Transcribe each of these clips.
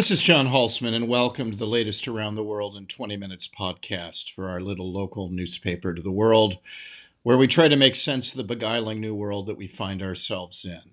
This is John Hulsman, and welcome to the latest Around the World in 20 Minutes podcast for our little local newspaper to the world, where we try to make sense of the beguiling new world that we find ourselves in.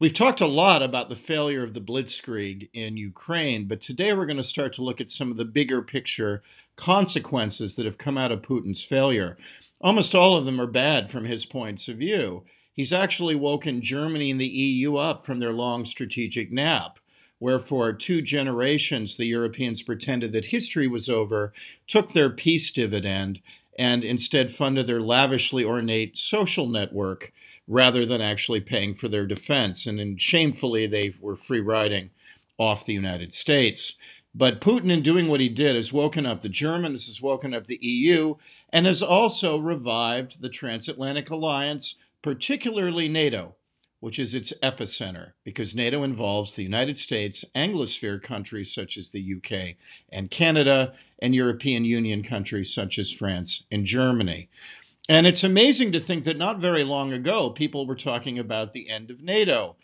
We've talked a lot about the failure of the blitzkrieg in Ukraine, but today we're going to start to look at some of the bigger picture consequences that have come out of Putin's failure. Almost all of them are bad from his points of view. He's actually woken Germany and the EU up from their long strategic nap where for two generations the Europeans pretended that history was over, took their peace dividend, and instead funded their lavishly ornate social network rather than actually paying for their defense. And then shamefully, they were free riding off the United States. But Putin, in doing what he did, has woken up the Germans, has woken up the EU, and has also revived the transatlantic alliance, particularly NATO which is its epicenter, because NATO involves the United States, Anglosphere countries such as the UK and Canada, and European Union countries such as France and Germany. And it's amazing to think that not very long ago, people were talking about the end of NATO.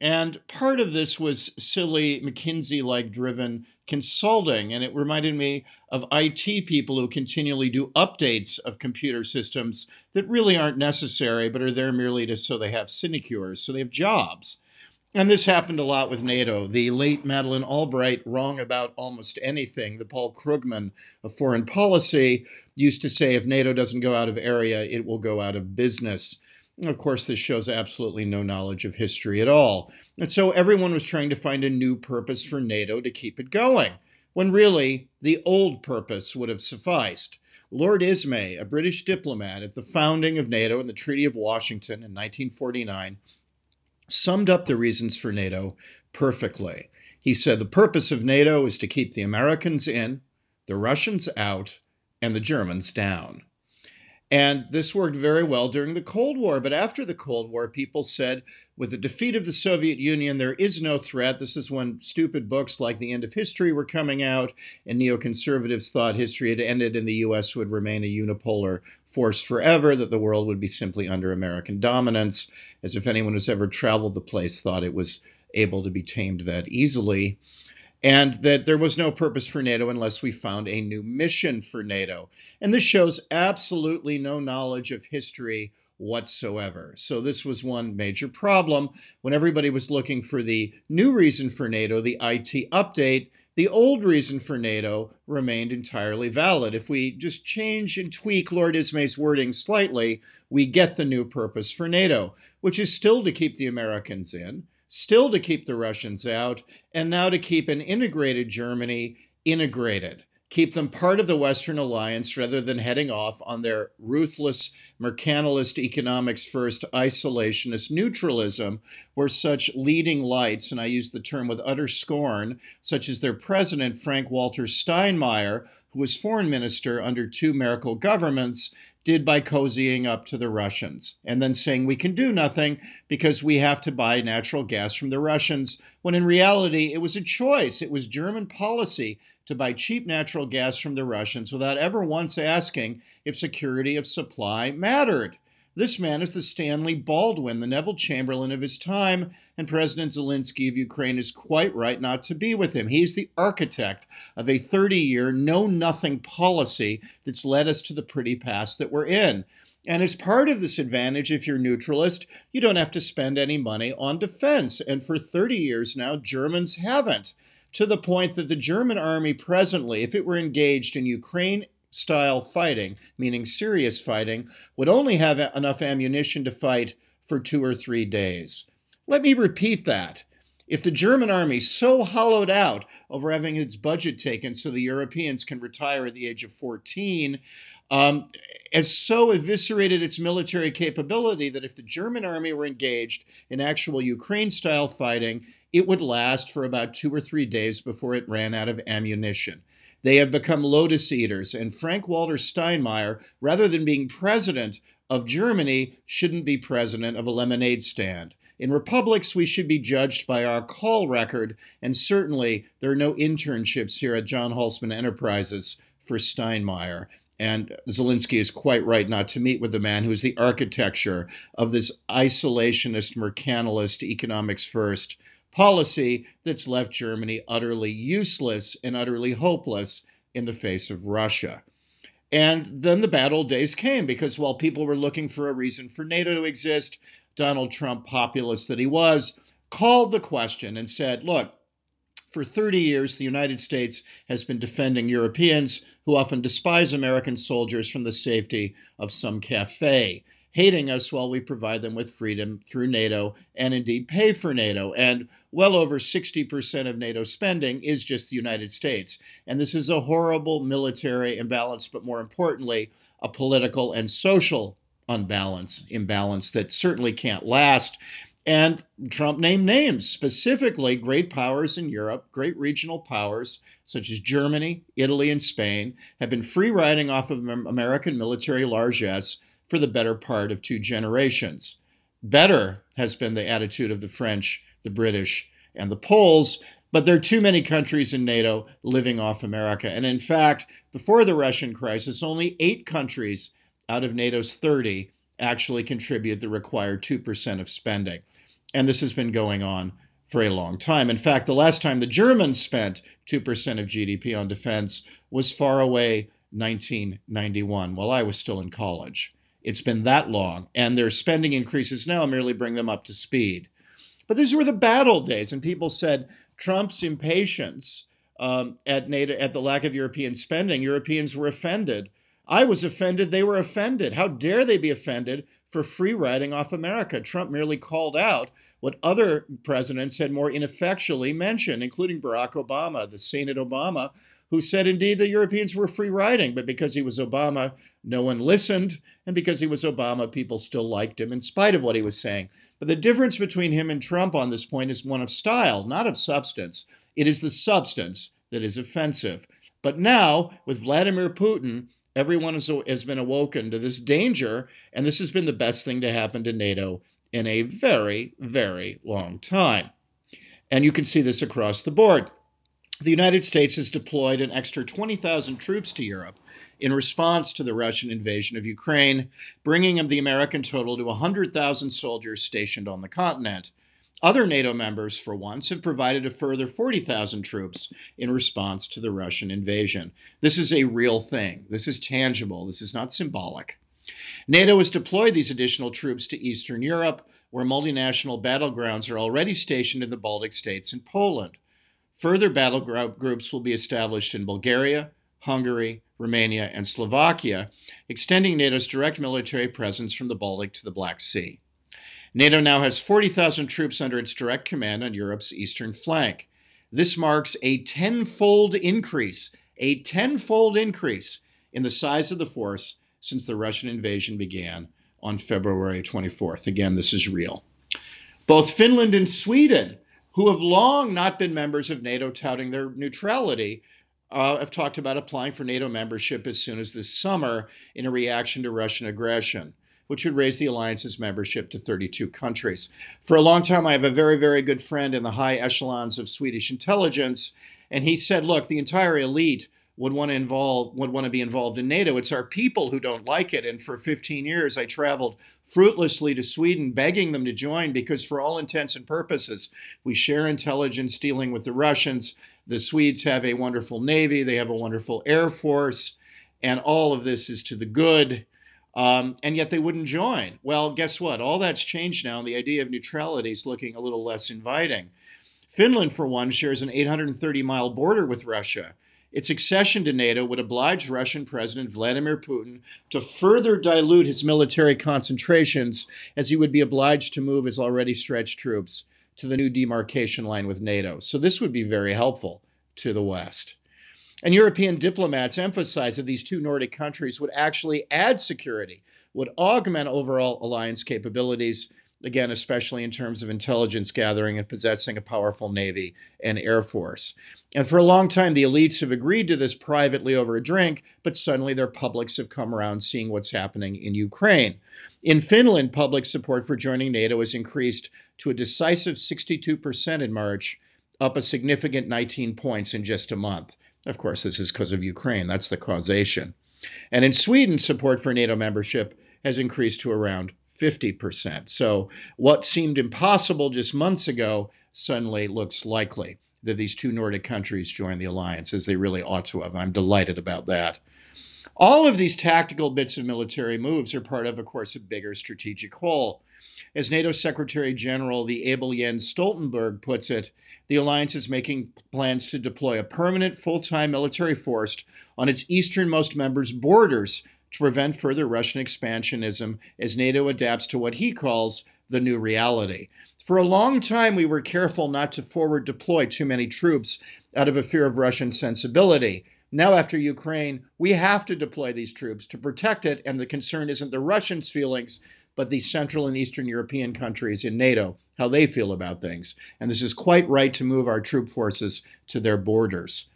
And part of this was silly McKinsey like driven consulting. And it reminded me of IT people who continually do updates of computer systems that really aren't necessary, but are there merely to so they have sinecures, so they have jobs. And this happened a lot with NATO. The late Madeleine Albright, wrong about almost anything. The Paul Krugman of foreign policy used to say if NATO doesn't go out of area, it will go out of business. Of course, this shows absolutely no knowledge of history at all. And so everyone was trying to find a new purpose for NATO to keep it going, when really the old purpose would have sufficed. Lord Ismay, a British diplomat at the founding of NATO and the Treaty of Washington in 1949, summed up the reasons for NATO perfectly. He said the purpose of NATO is to keep the Americans in, the Russians out, and the Germans down. And this worked very well during the Cold War. But after the Cold War, people said, with the defeat of the Soviet Union, there is no threat. This is when stupid books like The End of History were coming out, and neoconservatives thought history had ended and the U.S. would remain a unipolar force forever, that the world would be simply under American dominance, as if anyone who's ever traveled the place thought it was able to be tamed that easily and that there was no purpose for NATO unless we found a new mission for NATO. And this shows absolutely no knowledge of history whatsoever. So, this was one major problem. When everybody was looking for the new reason for NATO, the IT update, the old reason for NATO remained entirely valid. If we just change and tweak Lord Ismay's wording slightly, we get the new purpose for NATO, which is still to keep the Americans in still to keep the Russians out, and now to keep an integrated Germany integrated. Keep them part of the Western alliance rather than heading off on their ruthless, mercantilist economics first, isolationist neutralism, where such leading lights, and I use the term with utter scorn, such as their president, Frank Walter Steinmeier, who was foreign minister under two Merkel governments, did by cozying up to the Russians and then saying we can do nothing because we have to buy natural gas from the Russians, when in reality it was a choice. It was German policy to buy cheap natural gas from the Russians without ever once asking if security of supply mattered. This man is the Stanley Baldwin, the Neville Chamberlain of his time, and President Zelensky of Ukraine is quite right not to be with him. He's the architect of a 30 year know nothing policy that's led us to the pretty past that we're in. And as part of this advantage, if you're neutralist, you don't have to spend any money on defense. And for 30 years now, Germans haven't, to the point that the German army presently, if it were engaged in Ukraine style fighting, meaning serious fighting, would only have enough ammunition to fight for two or three days. Let me repeat that. If the German army so hollowed out over having its budget taken so the Europeans can retire at the age of 14, um, has so eviscerated its military capability that if the German army were engaged in actual Ukraine style fighting, it would last for about two or three days before it ran out of ammunition. They have become lotus eaters. And Frank Walter Steinmeier, rather than being president of Germany, shouldn't be president of a lemonade stand. In republics, we should be judged by our call record, and certainly there are no internships here at John Hulsman Enterprises for Steinmeier. And Zelensky is quite right not to meet with the man who is the architecture of this isolationist, mercantilist, economics first policy that's left Germany utterly useless and utterly hopeless in the face of Russia. And then the bad old days came because while people were looking for a reason for NATO to exist, Donald Trump, populist that he was, called the question and said, look, for 30 years, the United States has been defending Europeans who often despise American soldiers from the safety of some cafe, hating us while we provide them with freedom through NATO and indeed pay for NATO. And well over 60% of NATO spending is just the United States. And this is a horrible military imbalance, but more importantly, a political and social unbalance, imbalance that certainly can't last. And Trump named names, specifically great powers in Europe, great regional powers such as Germany, Italy, and Spain, have been free riding off of American military largesse for the better part of two generations. Better has been the attitude of the French, the British, and the Poles, but there are too many countries in NATO living off America. And in fact, before the Russian crisis, only eight countries out of NATO's 30 actually contribute the required 2% of spending. And this has been going on for a long time. In fact, the last time the Germans spent 2% of GDP on defense was far away 1991, while I was still in college. It's been that long, and their spending increases now merely bring them up to speed. But these were the bad old days, and people said Trump's impatience um, at NATO, at the lack of European spending, Europeans were offended I was offended, they were offended. How dare they be offended for free riding off America? Trump merely called out what other presidents had more ineffectually mentioned, including Barack Obama, the sainted Obama, who said indeed the Europeans were free riding, but because he was Obama, no one listened. And because he was Obama, people still liked him in spite of what he was saying. But the difference between him and Trump on this point is one of style, not of substance. It is the substance that is offensive. But now, with Vladimir Putin, Everyone has been awoken to this danger, and this has been the best thing to happen to NATO in a very, very long time. And you can see this across the board. The United States has deployed an extra 20,000 troops to Europe in response to the Russian invasion of Ukraine, bringing the American total to 100,000 soldiers stationed on the continent. Other NATO members, for once, have provided a further 40,000 troops in response to the Russian invasion. This is a real thing. This is tangible. This is not symbolic. NATO has deployed these additional troops to Eastern Europe, where multinational battlegrounds are already stationed in the Baltic states and Poland. Further battle groups will be established in Bulgaria, Hungary, Romania, and Slovakia, extending NATO's direct military presence from the Baltic to the Black Sea. NATO now has 40,000 troops under its direct command on Europe's eastern flank. This marks a tenfold increase, a tenfold increase in the size of the force since the Russian invasion began on February 24th. Again, this is real. Both Finland and Sweden, who have long not been members of NATO touting their neutrality, uh, have talked about applying for NATO membership as soon as this summer in a reaction to Russian aggression which would raise the alliance's membership to 32 countries. For a long time, I have a very, very good friend in the high echelons of Swedish intelligence, and he said, look, the entire elite would want to involve would want to be involved in NATO. It's our people who don't like it. And for 15 years, I traveled fruitlessly to Sweden, begging them to join because, for all intents and purposes, we share intelligence dealing with the Russians. The Swedes have a wonderful navy. They have a wonderful air force, and all of this is to the good. Um, and yet they wouldn't join. Well, guess what? All that's changed now, and the idea of neutrality is looking a little less inviting. Finland, for one, shares an 830 mile border with Russia. Its accession to NATO would oblige Russian President Vladimir Putin to further dilute his military concentrations, as he would be obliged to move his already stretched troops to the new demarcation line with NATO. So, this would be very helpful to the West. And European diplomats emphasized that these two Nordic countries would actually add security, would augment overall alliance capabilities, again, especially in terms of intelligence gathering and possessing a powerful navy and air force. And for a long time, the elites have agreed to this privately over a drink, but suddenly their publics have come around seeing what's happening in Ukraine. In Finland, public support for joining NATO has increased to a decisive 62% in March, up a significant 19 points in just a month. Of course, this is because of Ukraine. That's the causation. And in Sweden, support for NATO membership has increased to around 50%. So, what seemed impossible just months ago suddenly looks likely that these two Nordic countries join the alliance, as they really ought to have. I'm delighted about that. All of these tactical bits of military moves are part of, of course, a bigger strategic whole. As NATO Secretary General, the able Jens Stoltenberg puts it, the alliance is making plans to deploy a permanent full time military force on its easternmost members' borders to prevent further Russian expansionism as NATO adapts to what he calls the new reality. For a long time, we were careful not to forward deploy too many troops out of a fear of Russian sensibility. Now, after Ukraine, we have to deploy these troops to protect it, and the concern isn't the Russians' feelings, but the Central and Eastern European countries in NATO, how they feel about things. And this is quite right to move our troop forces to their borders.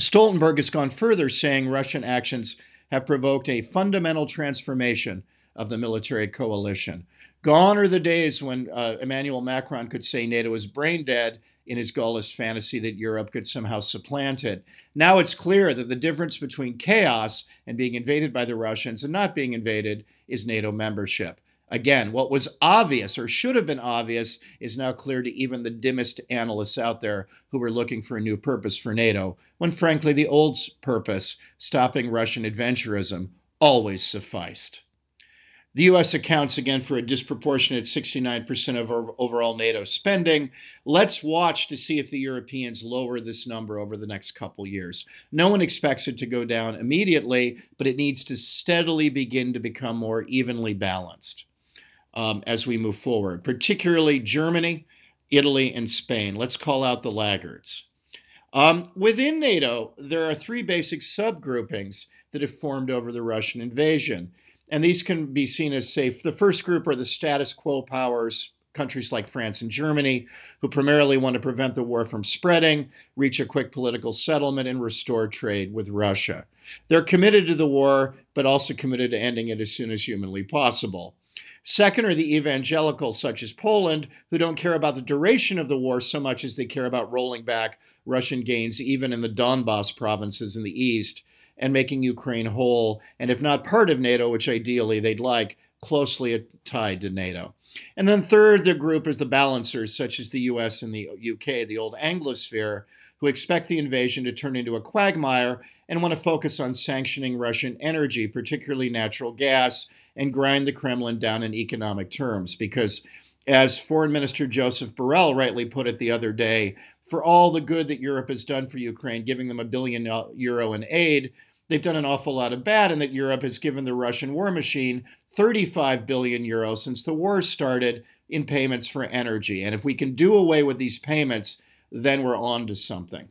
Stoltenberg has gone further, saying Russian actions have provoked a fundamental transformation of the military coalition. Gone are the days when uh, Emmanuel Macron could say NATO is brain dead in his Gaullist fantasy that Europe could somehow supplant it. Now it's clear that the difference between chaos and being invaded by the Russians and not being invaded is NATO membership. Again, what was obvious or should have been obvious is now clear to even the dimmest analysts out there who were looking for a new purpose for NATO, when frankly the old purpose, stopping Russian adventurism, always sufficed. The U.S. accounts again for a disproportionate 69% of our overall NATO spending. Let's watch to see if the Europeans lower this number over the next couple years. No one expects it to go down immediately, but it needs to steadily begin to become more evenly balanced um, as we move forward, particularly Germany, Italy, and Spain. Let's call out the laggards. Um, within NATO, there are three basic subgroupings that have formed over the Russian invasion. And these can be seen as safe. The first group are the status quo powers, countries like France and Germany, who primarily want to prevent the war from spreading, reach a quick political settlement, and restore trade with Russia. They're committed to the war, but also committed to ending it as soon as humanly possible. Second are the evangelicals, such as Poland, who don't care about the duration of the war so much as they care about rolling back Russian gains, even in the Donbass provinces in the east and making Ukraine whole, and if not part of NATO, which ideally they'd like, closely tied to NATO. And then third, the group is the balancers, such as the US and the UK, the old Anglosphere, who expect the invasion to turn into a quagmire and want to focus on sanctioning Russian energy, particularly natural gas, and grind the Kremlin down in economic terms. Because, as Foreign Minister Joseph Borrell rightly put it the other day, for all the good that Europe has done for Ukraine, giving them a billion uh, euro in aid, they've done an awful lot of bad and that Europe has given the Russian war machine 35 billion euros since the war started in payments for energy. And if we can do away with these payments, then we're on to something.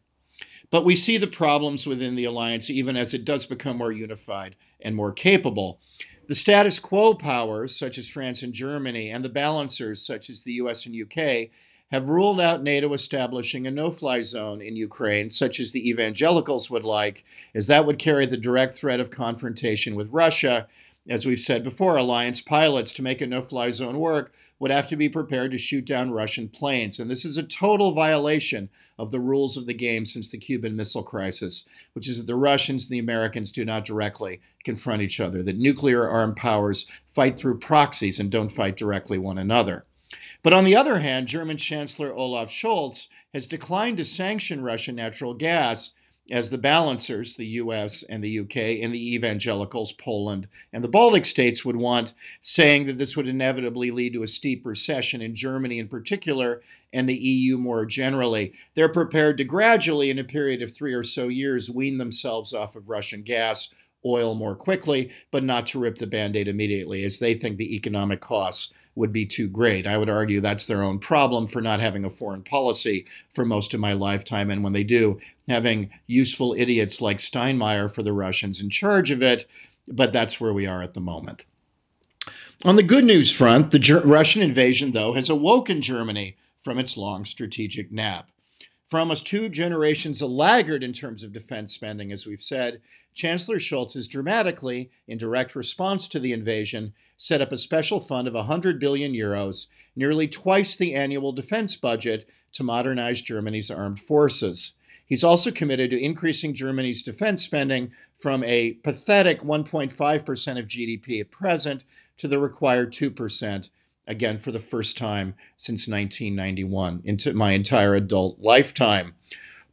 But we see the problems within the alliance even as it does become more unified and more capable. The status quo powers, such as France and Germany, and the balancers, such as the US and UK, have ruled out NATO establishing a no fly zone in Ukraine, such as the evangelicals would like, as that would carry the direct threat of confrontation with Russia. As we've said before, alliance pilots to make a no fly zone work would have to be prepared to shoot down Russian planes. And this is a total violation of the rules of the game since the Cuban Missile Crisis, which is that the Russians and the Americans do not directly confront each other, that nuclear armed powers fight through proxies and don't fight directly one another. But on the other hand, German Chancellor Olaf Scholz has declined to sanction Russian natural gas as the balancers, the US and the UK, and the evangelicals, Poland and the Baltic states, would want, saying that this would inevitably lead to a steep recession in Germany in particular and the EU more generally. They're prepared to gradually, in a period of three or so years, wean themselves off of Russian gas. Oil more quickly, but not to rip the band aid immediately, as they think the economic costs would be too great. I would argue that's their own problem for not having a foreign policy for most of my lifetime. And when they do, having useful idiots like Steinmeier for the Russians in charge of it. But that's where we are at the moment. On the good news front, the Ger- Russian invasion, though, has awoken Germany from its long strategic nap. For almost two generations, a laggard in terms of defense spending, as we've said, Chancellor Scholz has dramatically, in direct response to the invasion, set up a special fund of 100 billion euros, nearly twice the annual defense budget, to modernize Germany's armed forces. He's also committed to increasing Germany's defense spending from a pathetic 1.5% of GDP at present to the required 2% again for the first time since 1991 into my entire adult lifetime.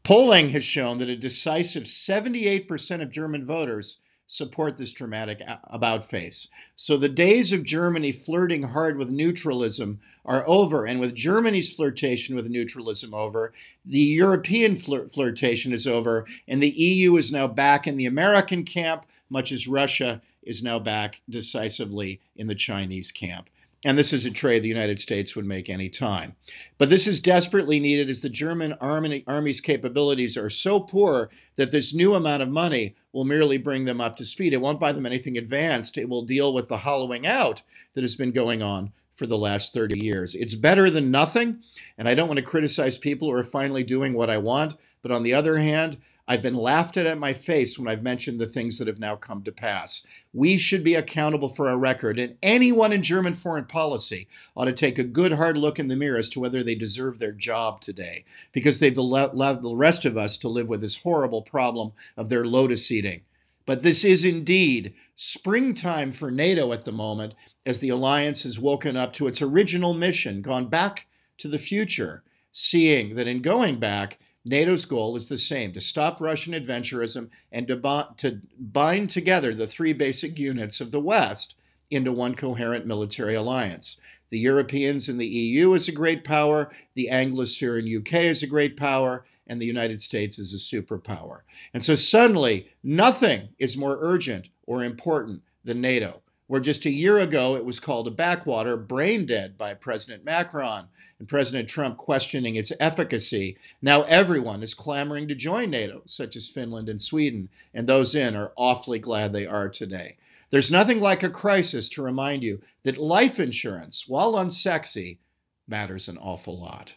Polling has shown that a decisive 78% of German voters support this dramatic uh, about face. So the days of Germany flirting hard with neutralism are over. And with Germany's flirtation with neutralism over, the European flir- flirtation is over. And the EU is now back in the American camp, much as Russia is now back decisively in the Chinese camp. And this is a trade the United States would make any time. But this is desperately needed as the German army, army's capabilities are so poor that this new amount of money will merely bring them up to speed. It won't buy them anything advanced. It will deal with the hollowing out that has been going on for the last 30 years. It's better than nothing. And I don't want to criticize people who are finally doing what I want. But on the other hand, I've been laughed at at my face when I've mentioned the things that have now come to pass. We should be accountable for our record, and anyone in German foreign policy ought to take a good hard look in the mirror as to whether they deserve their job today, because they've allowed the rest of us to live with this horrible problem of their lotus eating. But this is indeed springtime for NATO at the moment, as the alliance has woken up to its original mission, gone back to the future, seeing that in going back, NATO's goal is the same to stop Russian adventurism and to, to bind together the three basic units of the West into one coherent military alliance. The Europeans and the EU is a great power, the Anglosphere in UK is a great power, and the United States is a superpower. And so suddenly, nothing is more urgent or important than NATO where just a year ago it was called a backwater, brain dead by President Macron and President Trump questioning its efficacy. Now everyone is clamoring to join NATO, such as Finland and Sweden, and those in are awfully glad they are today. There's nothing like a crisis to remind you that life insurance, while unsexy, matters an awful lot.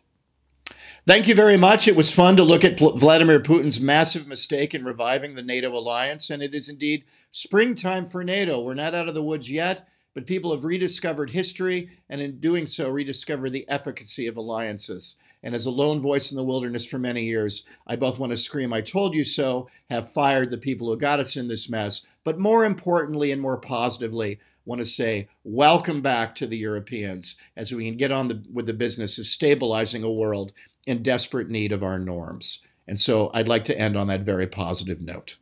Thank you very much. It was fun to look at Vladimir Putin's massive mistake in reviving the NATO alliance, and it is indeed springtime for NATO. We're not out of the woods yet, but people have rediscovered history, and in doing so, rediscovered the efficacy of alliances. And as a lone voice in the wilderness for many years, I both want to scream, I told you so, have fired the people who got us in this mess, but more importantly and more positively, want to say welcome back to the Europeans as we can get on the, with the business of stabilizing a world in desperate need of our norms. And so I'd like to end on that very positive note.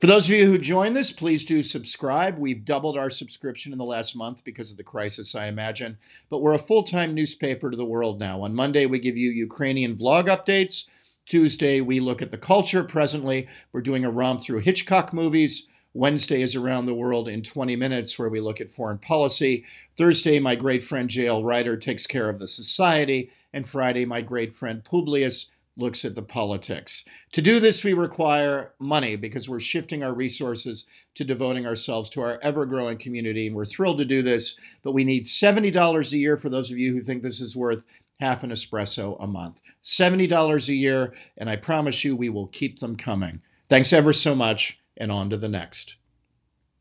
For those of you who join this, please do subscribe. We've doubled our subscription in the last month because of the crisis, I imagine. But we're a full time newspaper to the world now. On Monday, we give you Ukrainian vlog updates. Tuesday, we look at the culture. Presently, we're doing a romp through Hitchcock movies. Wednesday is Around the World in 20 Minutes, where we look at foreign policy. Thursday, my great friend J.L. Ryder takes care of the society. And Friday, my great friend Publius looks at the politics. To do this, we require money because we're shifting our resources to devoting ourselves to our ever growing community. And we're thrilled to do this, but we need $70 a year for those of you who think this is worth half an espresso a month. $70 a year, and I promise you we will keep them coming. Thanks ever so much and on to the next.